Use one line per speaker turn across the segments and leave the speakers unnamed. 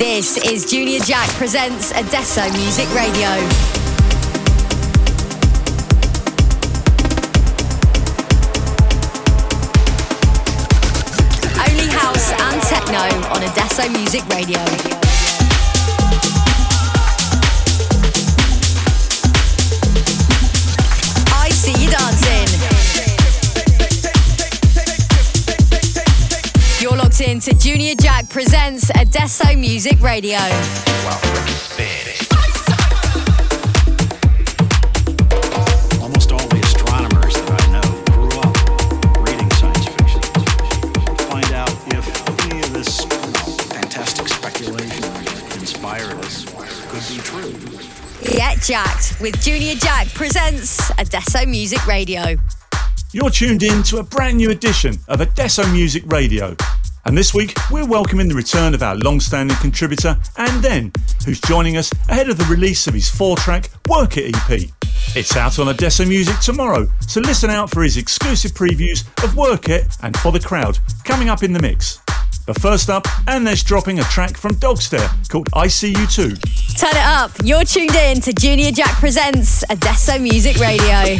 This is Junior Jack presents Adesso Music Radio. Only house and techno on Adesso Music Radio. To Junior Jack presents Adesso Music Radio.
Almost all the astronomers that I know grew up reading science fiction. Find out if any of this fantastic speculation inspired us could be true.
Get jacked with Junior Jack presents Adesso Music Radio.
You're tuned in to a brand new edition of Adesso Music Radio. And this week, we're welcoming the return of our long standing contributor, AndThen, who's joining us ahead of the release of his four track Work It EP. It's out on Adesso Music tomorrow, so listen out for his exclusive previews of Work It and For the Crowd coming up in the mix. But first up, AndThen's dropping a track from Dogstare called I See You Too.
Turn it up, you're tuned in to Junior Jack Presents Adesso Music Radio.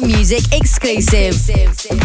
Music exclusive.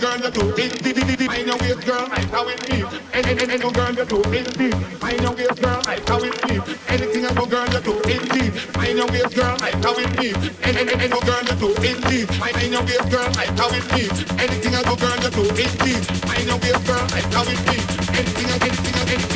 girl you
do it deep, deep, deep. Find your waist, girl, like how it be. Any, any, any girl you do it deep. Find your waist, girl, like how it be. Anything you do, girl, you do it deep. Find your waist, girl, like how it be. Any, any, any girl you do it deep. Find your waist, girl, like how it be. Anything you do, girl, you do it deep. Find your
waist, girl, like how it be. Anything, anything, anything.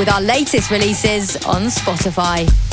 with
our latest releases on
Spotify.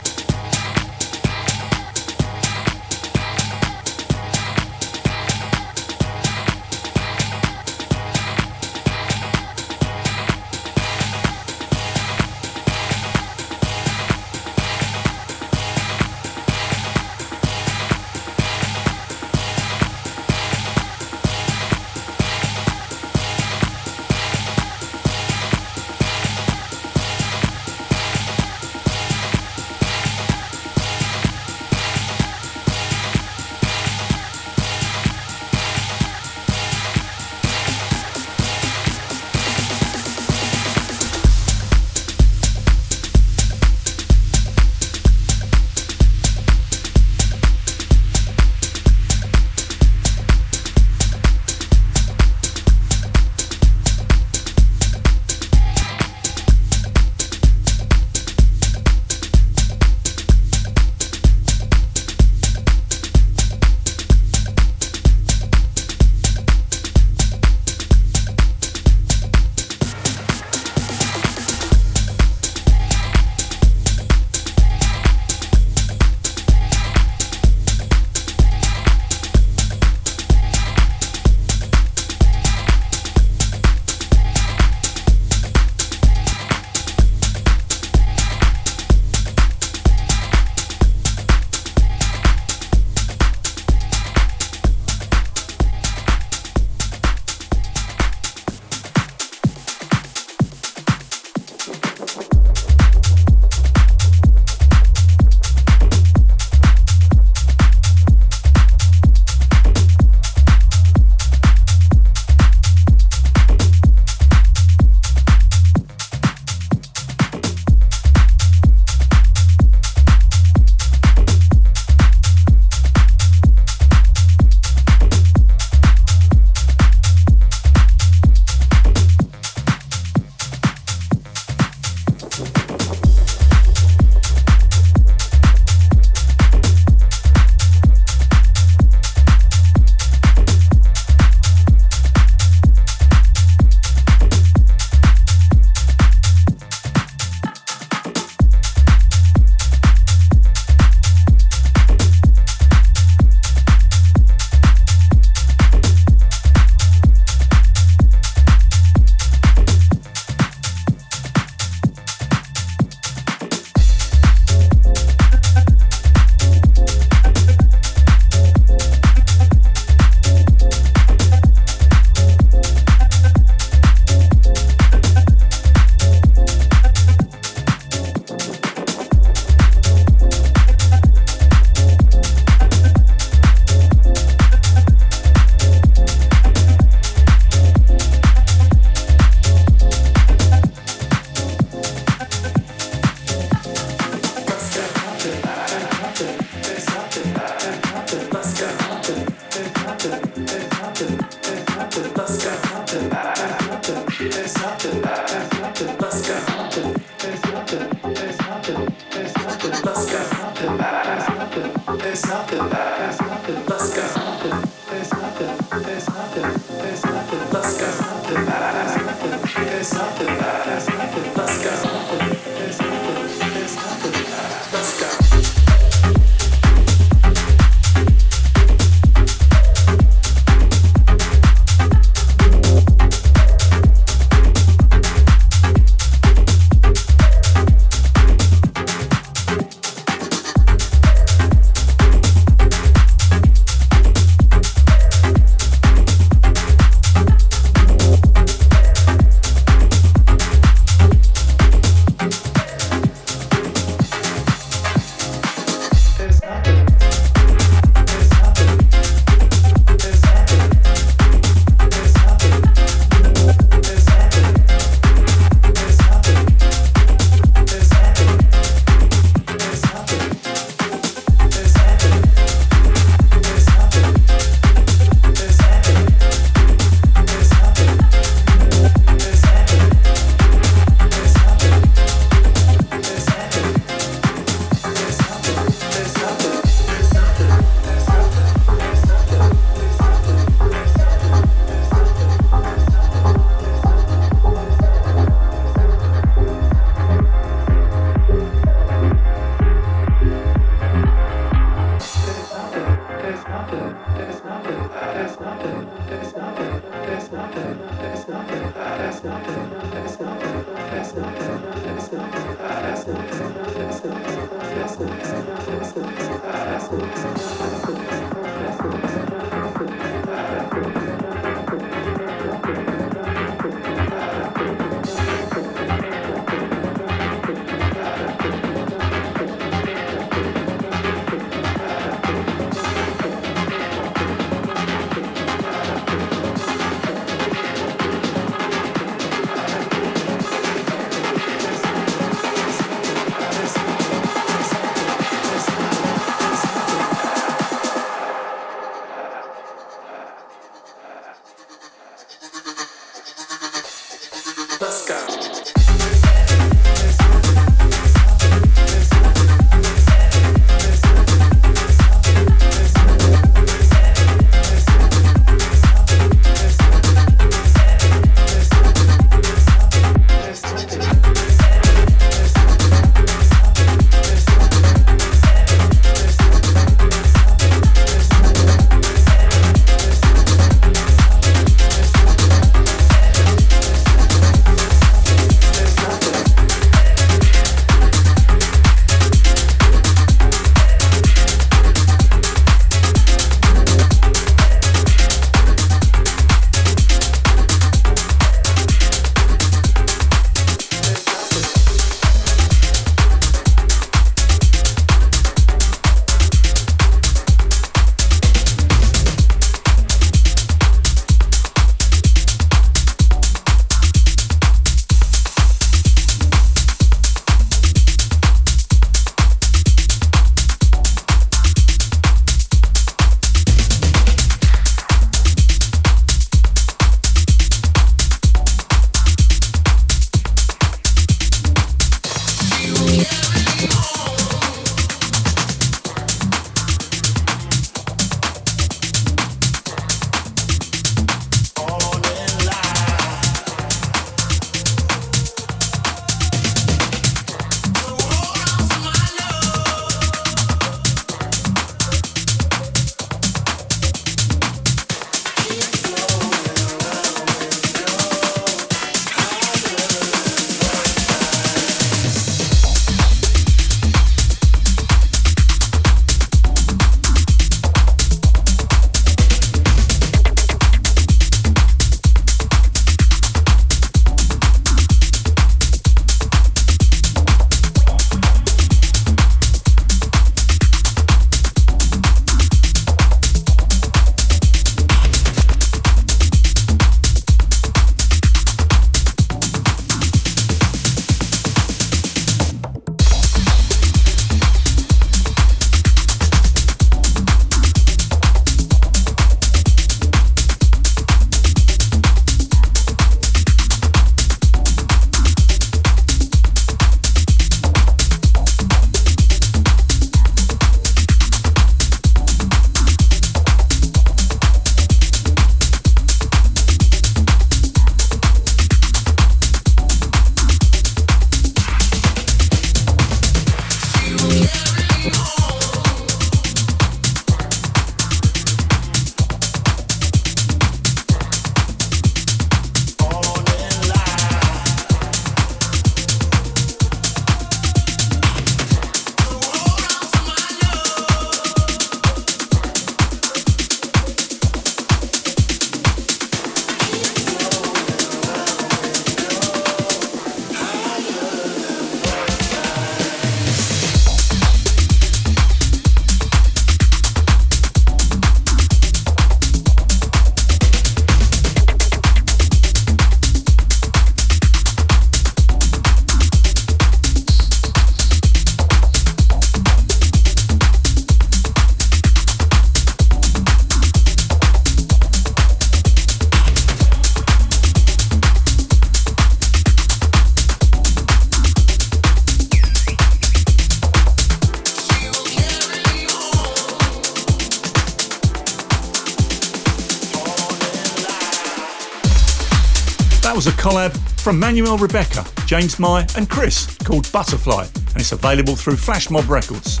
Collab from Manuel Ribeca, James My, and Criss called Butterfly, and it's available through Flashmob Records.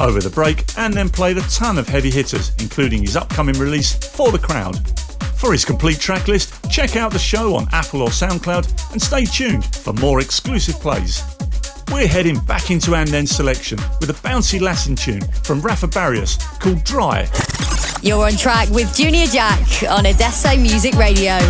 Over the break, AndThen played a ton of heavy hitters, including his upcoming release, For the Crowd. For his complete track list, check out the show on Apple or SoundCloud and stay tuned for more exclusive plays. We're heading back into AndThen's selection with a bouncy Latin tune from Rafa Barrios called Dry. You're on track with Junior Jack on Adesso Music Radio.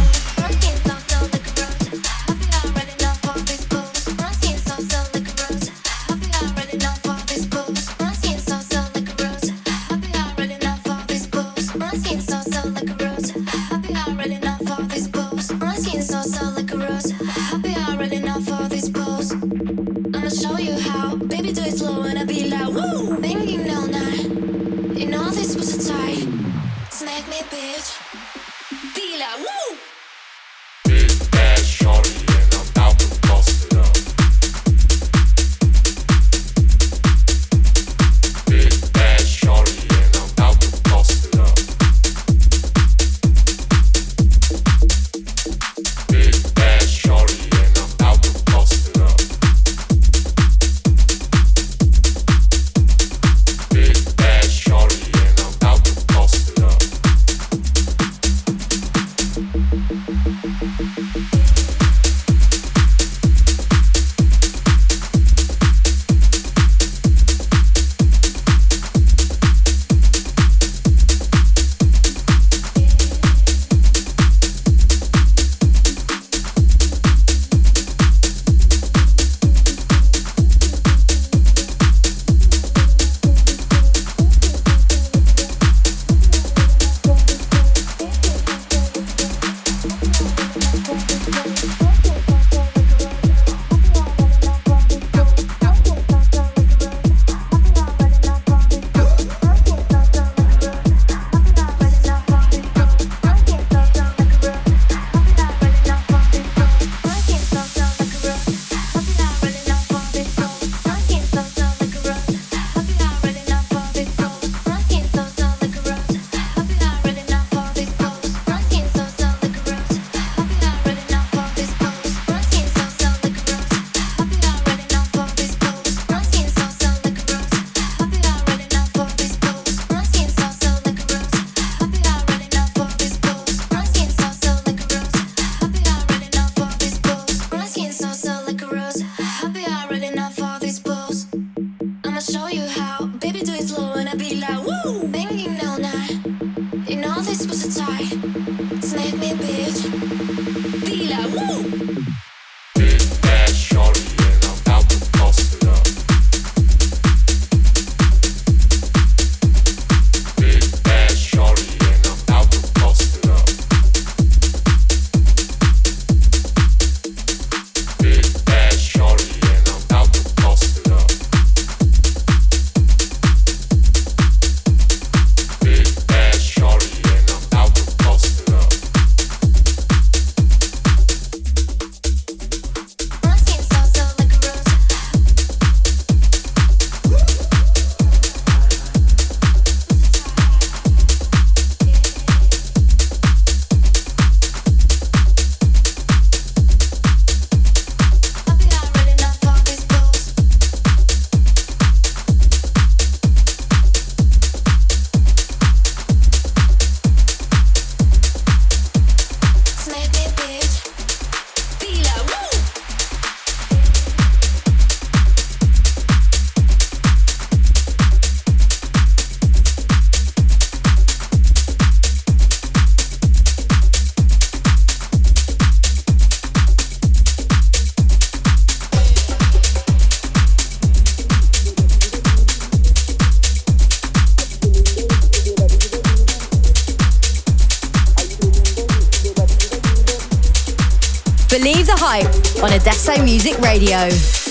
Say Music Radio.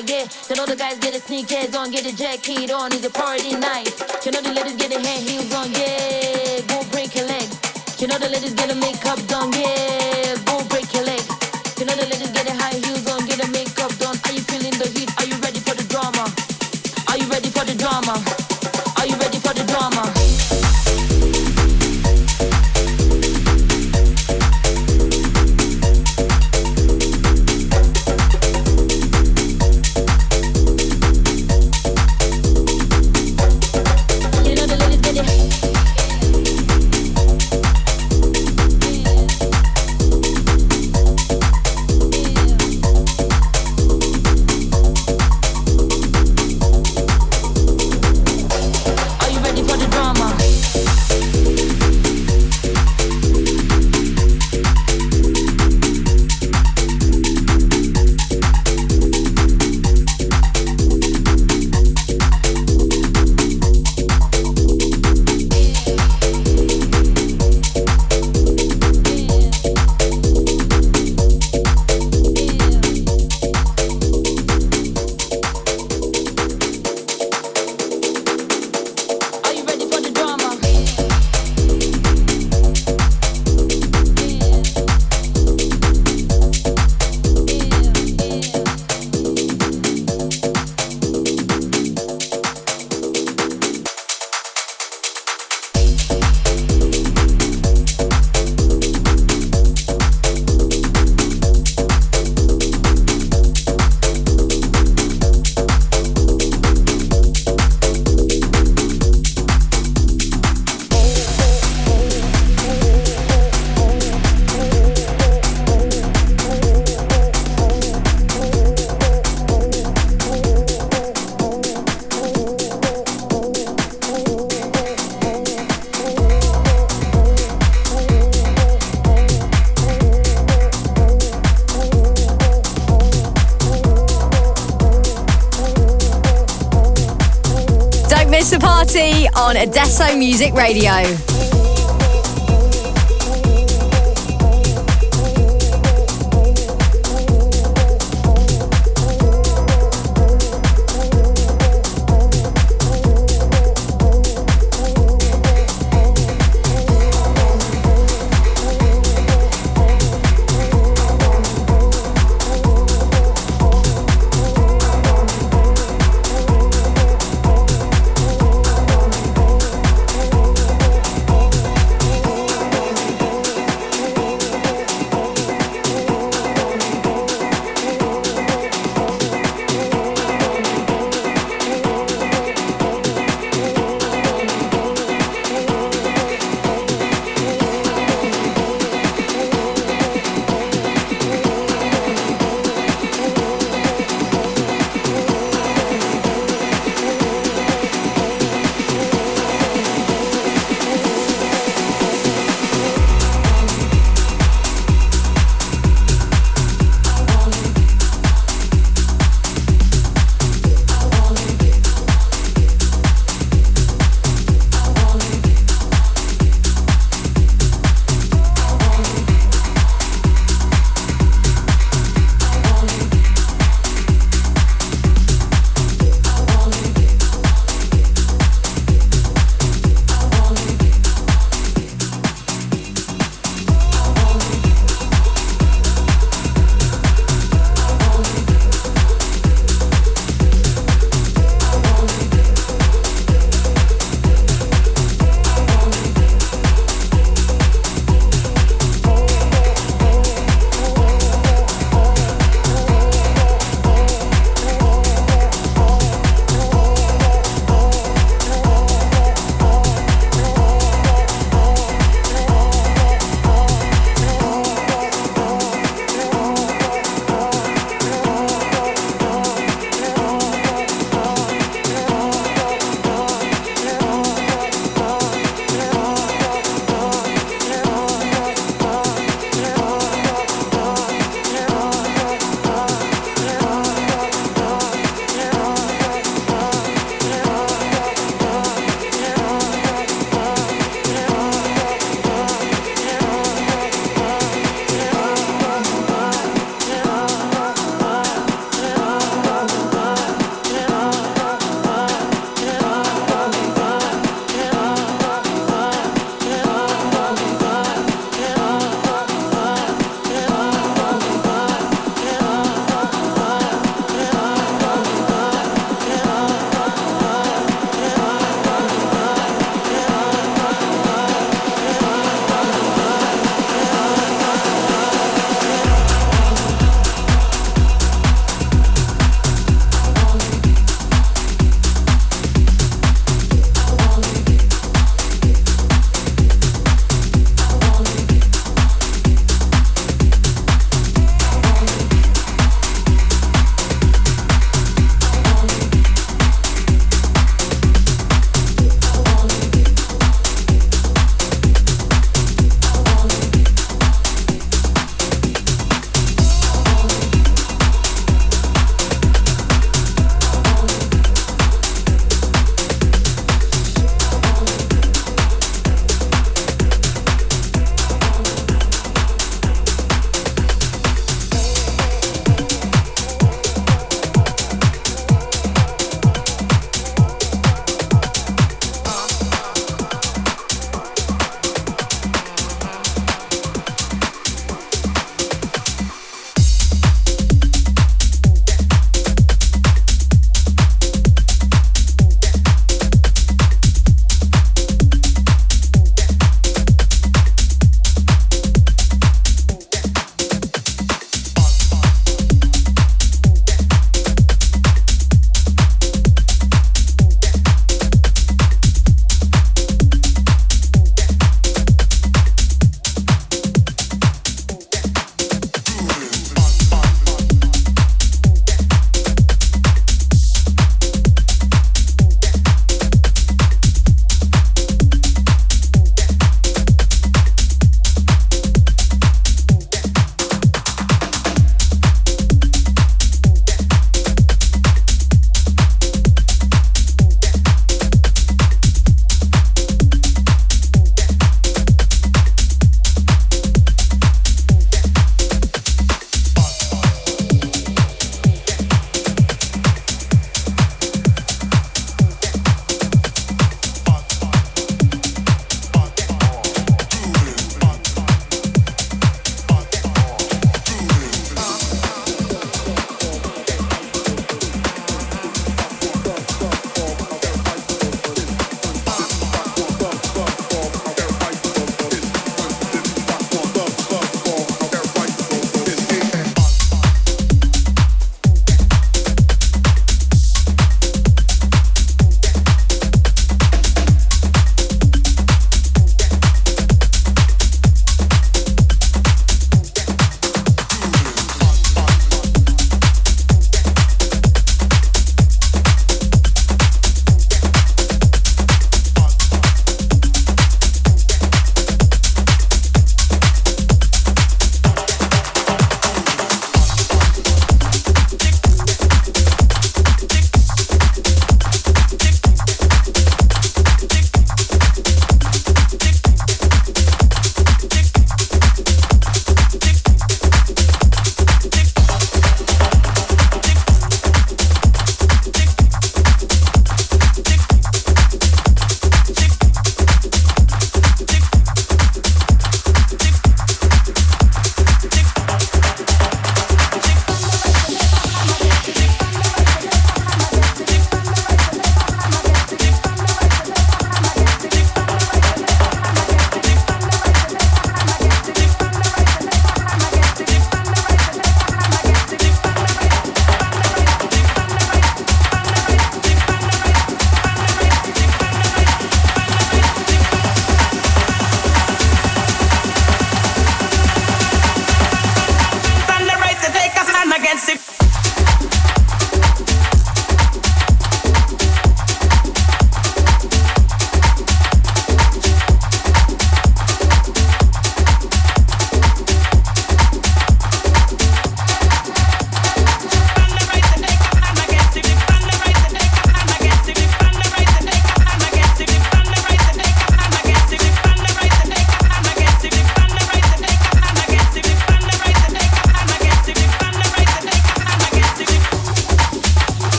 night, yeah. Then all the guys get their sneakers on, get a jacket on. It's a party night. You know the ladies get a hair heels on, yeah. Go break a leg. You know the ladies get a makeup done, yeah. On
Adesso Music Radio.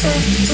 Thank you.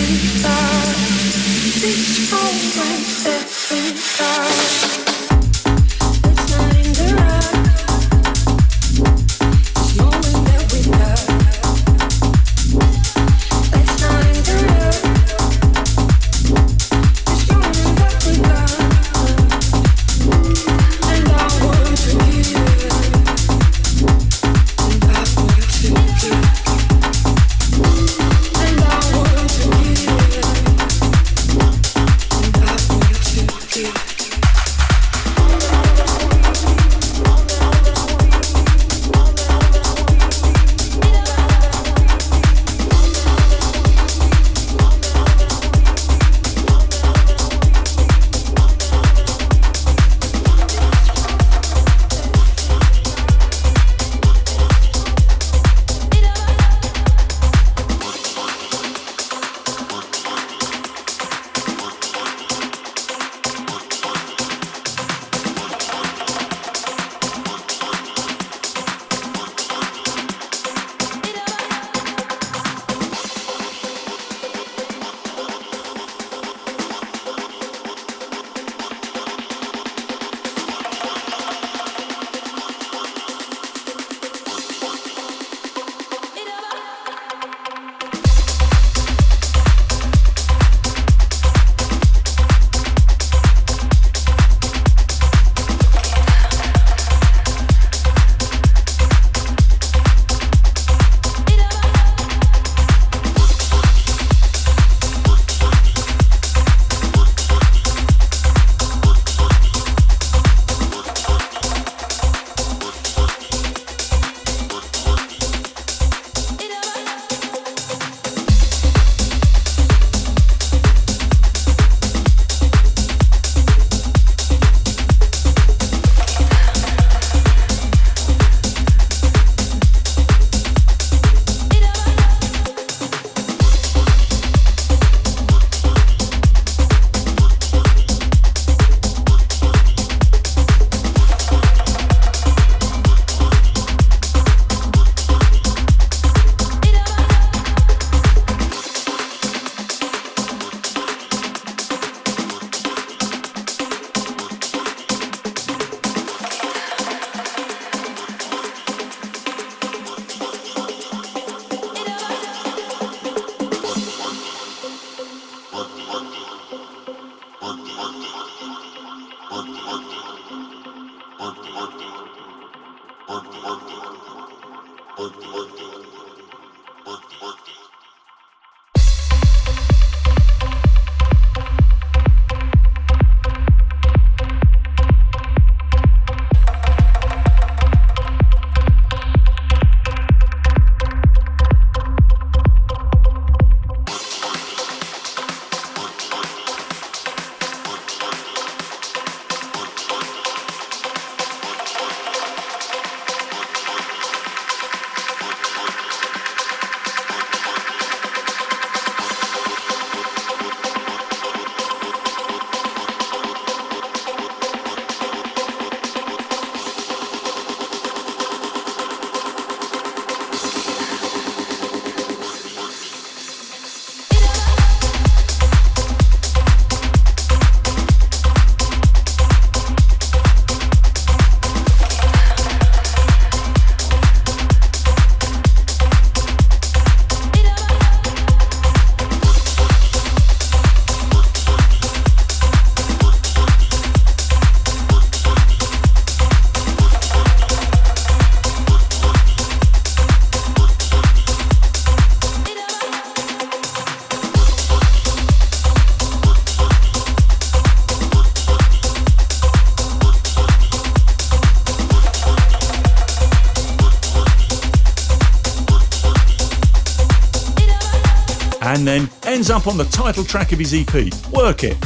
Ends up on the title track of his EP, Work It.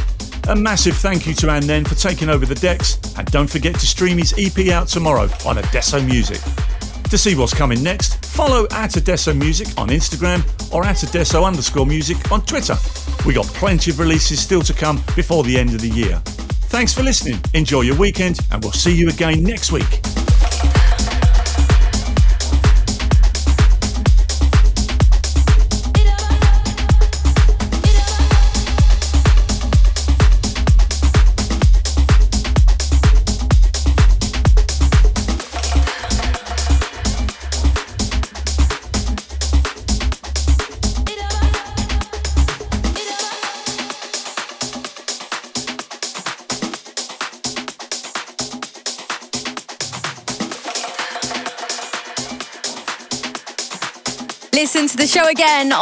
A massive thank you to AndThen for taking over the decks, and don't forget to stream his EP out tomorrow on Adesso Music. To see what's coming next, follow at Adesso Music on Instagram or at Adesso underscore music on Twitter. We got plenty of releases still to come before the end of the year. Thanks for listening, enjoy your weekend, and we'll see you again next week.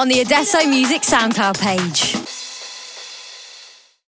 On the Adesso Music SoundCloud page.